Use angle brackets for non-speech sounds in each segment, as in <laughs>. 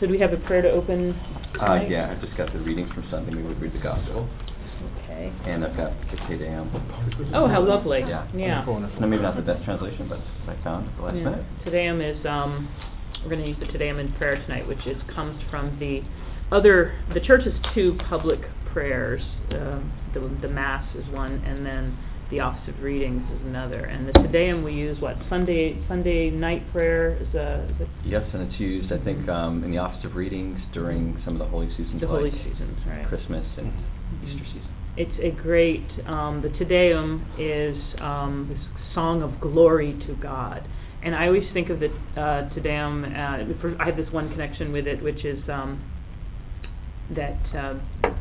so do we have a prayer to open Uh, tonight? yeah, I've just got the readings from Sunday, we would read the gospel, Okay. and I've got the Te Deum. Oh, how lovely. Yeah. Yeah. No, maybe not the best translation, but I found at the last Yeah. minute. Te Deum is, um, we're gonna use the Te Deum in prayer tonight, which is, comes from the other, the church has two public prayers. Um, the, the mass is one, and then the office of readings is another. And the Te Deum we use, what, Sunday, Sunday night prayer is a, is a Yes, and it's used, I think, um, in the Office of Readings during some of the holy seasons, the holy seasons, right? Christmas and Mhm. Easter season. It's a great, um, the Te Deum is um, this song of glory to God. And I always think of the uh, Te Deum, uh, for, I have this one connection with it, which is um, that uh,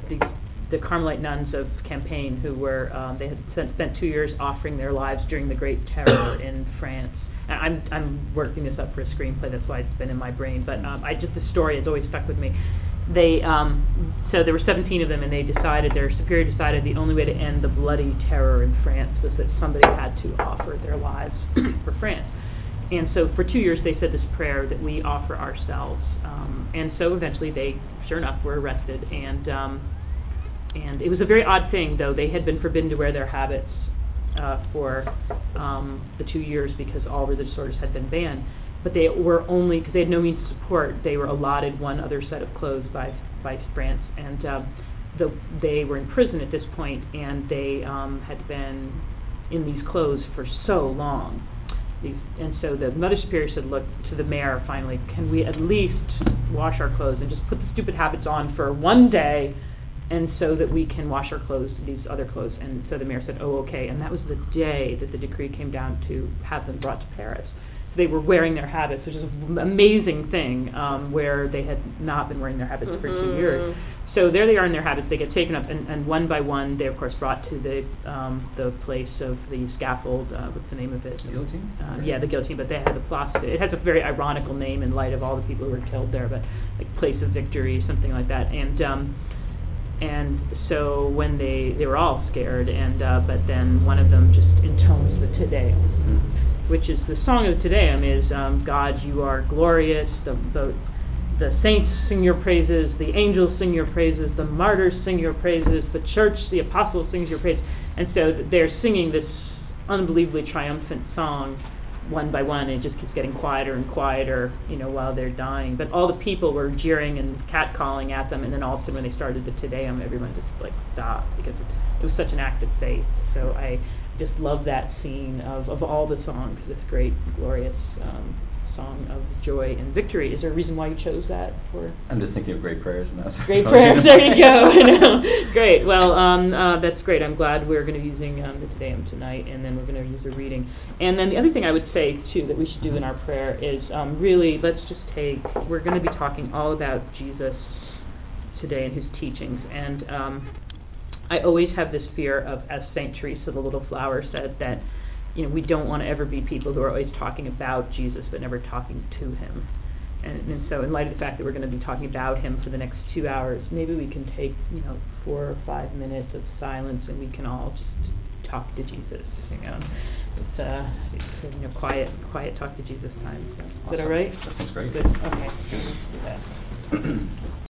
the, the Carmelite nuns of Compiègne, who were, um, they had spent, spent two years offering their lives during the Great Terror <coughs> in France. And I'm, I'm working this up for a screenplay, that's why it's been in my brain. But um, I just, the story has always stuck with me they um so there were 17 of them and they decided their superior decided the only way to end the bloody terror in France was that somebody had to offer their lives <coughs> for France and so for two years they said this prayer that we offer ourselves um and so eventually they sure enough were arrested and um and it was a very odd thing though they had been forbidden to wear their habits uh for um the two years because all religious orders had been banned but they were only because they had no means of support. They were allotted one other set of clothes by by France, and um, the they were in prison at this point, and they um, had been in these clothes for so long. These, and so the mother superior said, "Look to the mayor. Finally, can we at least wash our clothes and just put the stupid habits on for one day?" And so that we can wash our clothes, these other clothes. And so the mayor said, oh, okay. And that was the day that the decree came down to have them brought to Paris So they were wearing their habits, which is an amazing thing, um, where they had not been wearing their habits for two years. So there they are in their habits. They get taken up, and, and one by one, they of course brought to the um, the place of the scaffold. Uh, what's the name of it? The guillotine? Uh, yeah, the guillotine. But they had the place. It has a very ironical name in light of all the people who were killed there, but like place of victory, something like that. And um, and so when they they were all scared, and uh, but then one of them just intones the Te Deum Mm. which is the song of the Te Deum is um, God, you are glorious. The, the the saints sing your praises, the angels sing your praises, the martyrs sing your praises, the church, the apostles sings your praise, and so they're singing this unbelievably triumphant song one by one, and it just keeps getting quieter and quieter, you know, while they're dying. But all the people were jeering and catcalling at them, and then all of a sudden, when they started the Te Deum, everyone just like stopped because it, it was such an act of faith. So I just love that scene of, of all the songs, this great, glorious um, joy and victory. Is there a reason why you chose that for? I'm just thinking of great prayers and that's. Great <laughs> prayers. There you go. <laughs> Great. Well, um, uh, that's great. I'm glad we're going to be using um, the Te Deum tonight, and then we're going to use a reading. And then the other thing I would say too that we should do in our prayer is um, really let's just take. We're going to be talking all about Jesus today and his teachings, and um, I always have this fear of, as Saint Teresa, the little flower, said that you know we don't want to ever be people who are always talking about Jesus but never talking to him. And, and so, in light of the fact that we're going to be talking about him for the next two hours, maybe we can take you know four or five minutes of silence and we can all just talk to Jesus. You know, it's uh, it's, you know, quiet, quiet talk to Jesus time. So, Is that all right? Awesome. That sounds great. Good. Okay. Let's do that. <clears throat>